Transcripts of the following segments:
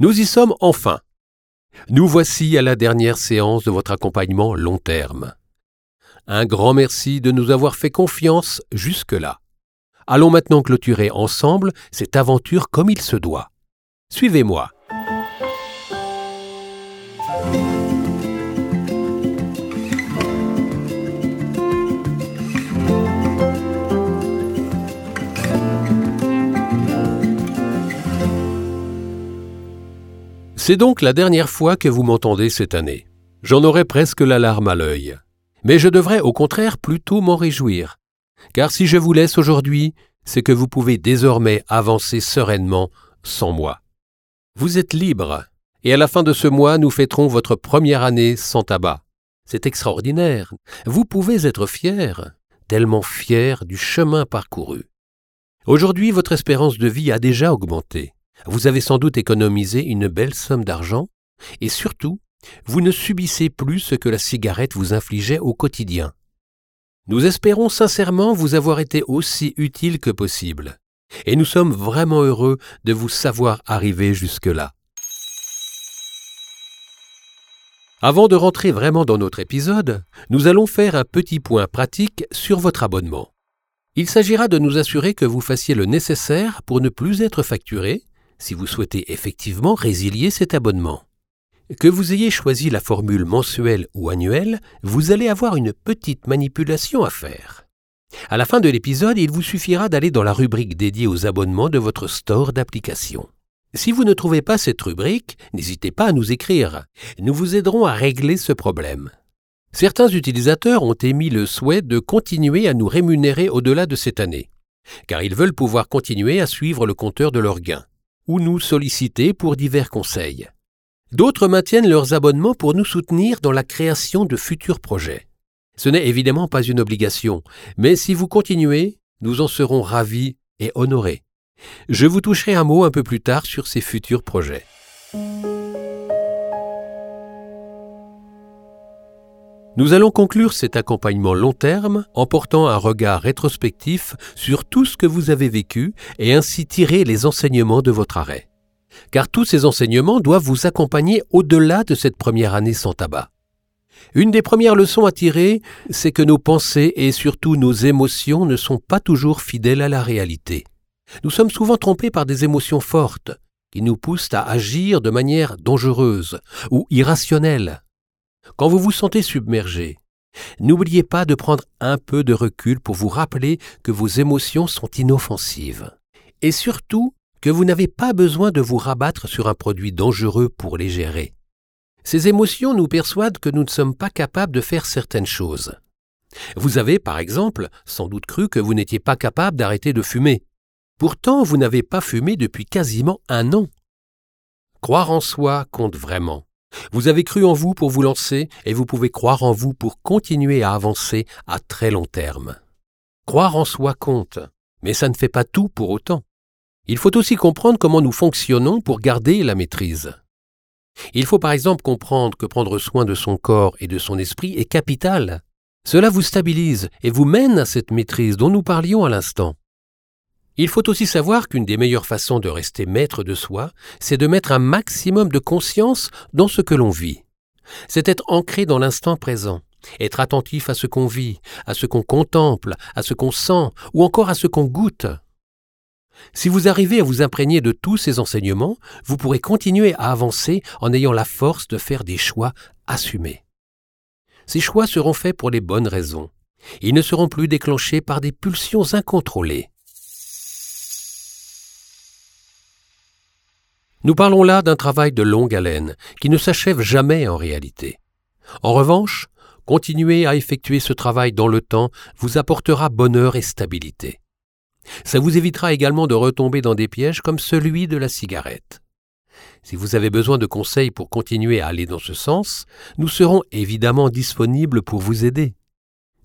Nous y sommes enfin. Nous voici à la dernière séance de votre accompagnement long terme. Un grand merci de nous avoir fait confiance jusque-là. Allons maintenant clôturer ensemble cette aventure comme il se doit. Suivez-moi. C'est donc la dernière fois que vous m'entendez cette année. J'en aurai presque la larme à l'œil. Mais je devrais au contraire plutôt m'en réjouir. Car si je vous laisse aujourd'hui, c'est que vous pouvez désormais avancer sereinement sans moi. Vous êtes libre, et à la fin de ce mois, nous fêterons votre première année sans tabac. C'est extraordinaire. Vous pouvez être fier, tellement fier du chemin parcouru. Aujourd'hui, votre espérance de vie a déjà augmenté. Vous avez sans doute économisé une belle somme d'argent, et surtout, vous ne subissez plus ce que la cigarette vous infligeait au quotidien. Nous espérons sincèrement vous avoir été aussi utile que possible, et nous sommes vraiment heureux de vous savoir arriver jusque-là. Avant de rentrer vraiment dans notre épisode, nous allons faire un petit point pratique sur votre abonnement. Il s'agira de nous assurer que vous fassiez le nécessaire pour ne plus être facturé si vous souhaitez effectivement résilier cet abonnement. Que vous ayez choisi la formule mensuelle ou annuelle, vous allez avoir une petite manipulation à faire. À la fin de l'épisode, il vous suffira d'aller dans la rubrique dédiée aux abonnements de votre store d'applications. Si vous ne trouvez pas cette rubrique, n'hésitez pas à nous écrire. Nous vous aiderons à régler ce problème. Certains utilisateurs ont émis le souhait de continuer à nous rémunérer au-delà de cette année, car ils veulent pouvoir continuer à suivre le compteur de leurs gains ou nous solliciter pour divers conseils. D'autres maintiennent leurs abonnements pour nous soutenir dans la création de futurs projets. Ce n'est évidemment pas une obligation, mais si vous continuez, nous en serons ravis et honorés. Je vous toucherai un mot un peu plus tard sur ces futurs projets. Nous allons conclure cet accompagnement long terme en portant un regard rétrospectif sur tout ce que vous avez vécu et ainsi tirer les enseignements de votre arrêt. Car tous ces enseignements doivent vous accompagner au-delà de cette première année sans tabac. Une des premières leçons à tirer, c'est que nos pensées et surtout nos émotions ne sont pas toujours fidèles à la réalité. Nous sommes souvent trompés par des émotions fortes, qui nous poussent à agir de manière dangereuse ou irrationnelle. Quand vous vous sentez submergé, n'oubliez pas de prendre un peu de recul pour vous rappeler que vos émotions sont inoffensives. Et surtout, que vous n'avez pas besoin de vous rabattre sur un produit dangereux pour les gérer. Ces émotions nous persuadent que nous ne sommes pas capables de faire certaines choses. Vous avez, par exemple, sans doute cru que vous n'étiez pas capable d'arrêter de fumer. Pourtant, vous n'avez pas fumé depuis quasiment un an. Croire en soi compte vraiment. Vous avez cru en vous pour vous lancer et vous pouvez croire en vous pour continuer à avancer à très long terme. Croire en soi compte, mais ça ne fait pas tout pour autant. Il faut aussi comprendre comment nous fonctionnons pour garder la maîtrise. Il faut par exemple comprendre que prendre soin de son corps et de son esprit est capital. Cela vous stabilise et vous mène à cette maîtrise dont nous parlions à l'instant. Il faut aussi savoir qu'une des meilleures façons de rester maître de soi, c'est de mettre un maximum de conscience dans ce que l'on vit. C'est être ancré dans l'instant présent, être attentif à ce qu'on vit, à ce qu'on contemple, à ce qu'on sent, ou encore à ce qu'on goûte. Si vous arrivez à vous imprégner de tous ces enseignements, vous pourrez continuer à avancer en ayant la force de faire des choix assumés. Ces choix seront faits pour les bonnes raisons. Ils ne seront plus déclenchés par des pulsions incontrôlées. Nous parlons là d'un travail de longue haleine, qui ne s'achève jamais en réalité. En revanche, continuer à effectuer ce travail dans le temps vous apportera bonheur et stabilité. Ça vous évitera également de retomber dans des pièges comme celui de la cigarette. Si vous avez besoin de conseils pour continuer à aller dans ce sens, nous serons évidemment disponibles pour vous aider.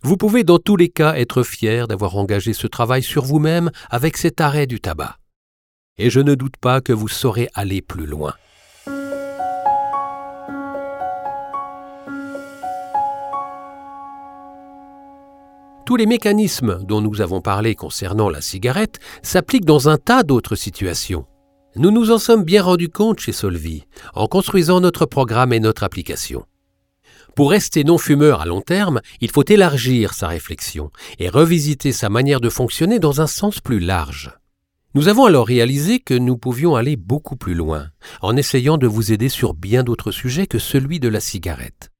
Vous pouvez dans tous les cas être fier d'avoir engagé ce travail sur vous-même avec cet arrêt du tabac et je ne doute pas que vous saurez aller plus loin. Tous les mécanismes dont nous avons parlé concernant la cigarette s'appliquent dans un tas d'autres situations. Nous nous en sommes bien rendus compte chez Solvi en construisant notre programme et notre application. Pour rester non-fumeur à long terme, il faut élargir sa réflexion et revisiter sa manière de fonctionner dans un sens plus large. Nous avons alors réalisé que nous pouvions aller beaucoup plus loin, en essayant de vous aider sur bien d'autres sujets que celui de la cigarette.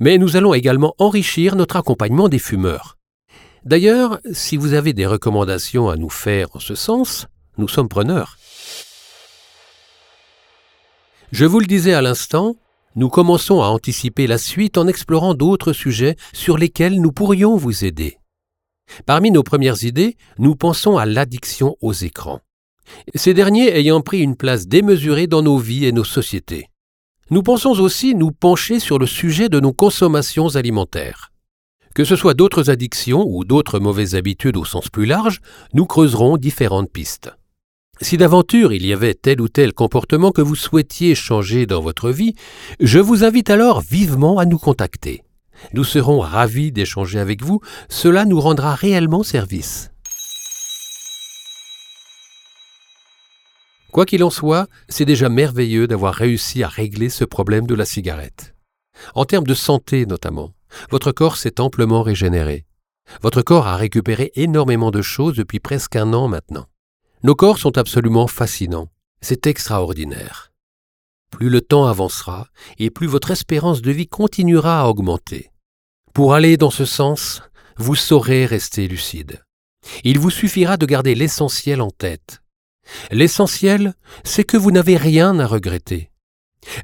Mais nous allons également enrichir notre accompagnement des fumeurs. D'ailleurs, si vous avez des recommandations à nous faire en ce sens, nous sommes preneurs. Je vous le disais à l'instant, nous commençons à anticiper la suite en explorant d'autres sujets sur lesquels nous pourrions vous aider. Parmi nos premières idées, nous pensons à l'addiction aux écrans. Ces derniers ayant pris une place démesurée dans nos vies et nos sociétés. Nous pensons aussi nous pencher sur le sujet de nos consommations alimentaires. Que ce soit d'autres addictions ou d'autres mauvaises habitudes au sens plus large, nous creuserons différentes pistes. Si d'aventure il y avait tel ou tel comportement que vous souhaitiez changer dans votre vie, je vous invite alors vivement à nous contacter. Nous serons ravis d'échanger avec vous, cela nous rendra réellement service. Quoi qu'il en soit, c'est déjà merveilleux d'avoir réussi à régler ce problème de la cigarette. En termes de santé notamment, votre corps s'est amplement régénéré. Votre corps a récupéré énormément de choses depuis presque un an maintenant. Nos corps sont absolument fascinants. C'est extraordinaire. Plus le temps avancera et plus votre espérance de vie continuera à augmenter. Pour aller dans ce sens, vous saurez rester lucide. Il vous suffira de garder l'essentiel en tête. L'essentiel, c'est que vous n'avez rien à regretter.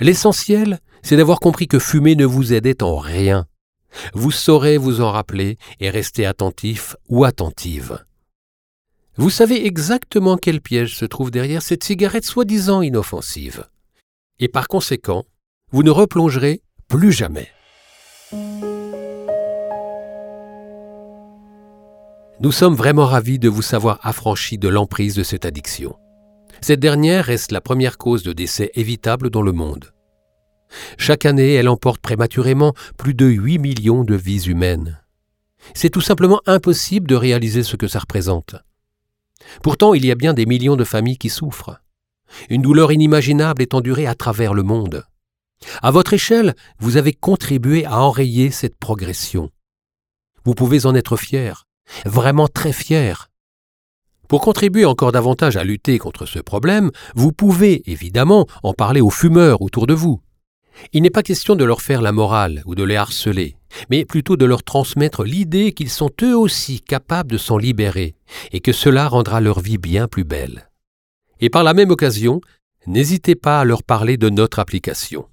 L'essentiel, c'est d'avoir compris que fumer ne vous aidait en rien. Vous saurez vous en rappeler et rester attentif ou attentive. Vous savez exactement quel piège se trouve derrière cette cigarette soi-disant inoffensive. Et par conséquent, vous ne replongerez plus jamais. Nous sommes vraiment ravis de vous savoir affranchi de l'emprise de cette addiction. Cette dernière reste la première cause de décès évitable dans le monde. Chaque année, elle emporte prématurément plus de 8 millions de vies humaines. C'est tout simplement impossible de réaliser ce que ça représente. Pourtant, il y a bien des millions de familles qui souffrent. Une douleur inimaginable est endurée à travers le monde. À votre échelle, vous avez contribué à enrayer cette progression. Vous pouvez en être fier, vraiment très fier. Pour contribuer encore davantage à lutter contre ce problème, vous pouvez évidemment en parler aux fumeurs autour de vous. Il n'est pas question de leur faire la morale ou de les harceler, mais plutôt de leur transmettre l'idée qu'ils sont eux aussi capables de s'en libérer, et que cela rendra leur vie bien plus belle. Et par la même occasion, n'hésitez pas à leur parler de notre application.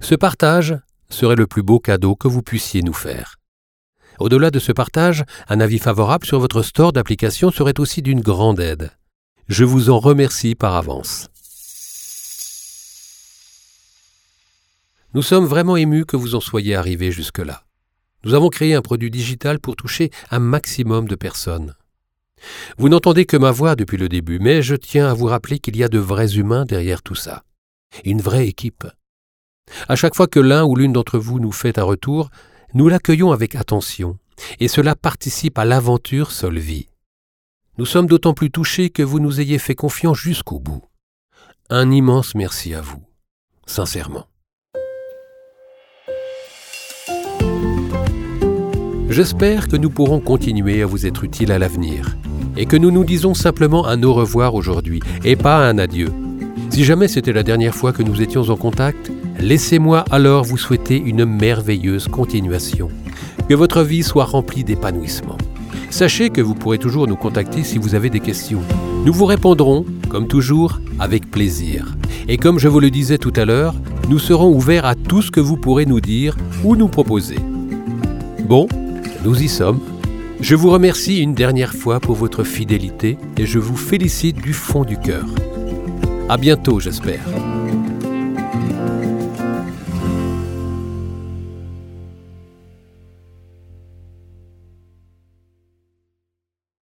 Ce partage serait le plus beau cadeau que vous puissiez nous faire. Au-delà de ce partage, un avis favorable sur votre store d'application serait aussi d'une grande aide. Je vous en remercie par avance. Nous sommes vraiment émus que vous en soyez arrivé jusque-là. Nous avons créé un produit digital pour toucher un maximum de personnes. Vous n'entendez que ma voix depuis le début, mais je tiens à vous rappeler qu'il y a de vrais humains derrière tout ça. Une vraie équipe. À chaque fois que l'un ou l'une d'entre vous nous fait un retour, nous l'accueillons avec attention, et cela participe à l'aventure Solvi. Nous sommes d'autant plus touchés que vous nous ayez fait confiance jusqu'au bout. Un immense merci à vous, sincèrement. J'espère que nous pourrons continuer à vous être utiles à l'avenir et que nous nous disons simplement un au revoir aujourd'hui et pas un adieu. Si jamais c'était la dernière fois que nous étions en contact, laissez-moi alors vous souhaiter une merveilleuse continuation. Que votre vie soit remplie d'épanouissement. Sachez que vous pourrez toujours nous contacter si vous avez des questions. Nous vous répondrons, comme toujours, avec plaisir. Et comme je vous le disais tout à l'heure, nous serons ouverts à tout ce que vous pourrez nous dire ou nous proposer. Bon, nous y sommes. Je vous remercie une dernière fois pour votre fidélité et je vous félicite du fond du cœur. À bientôt, j'espère.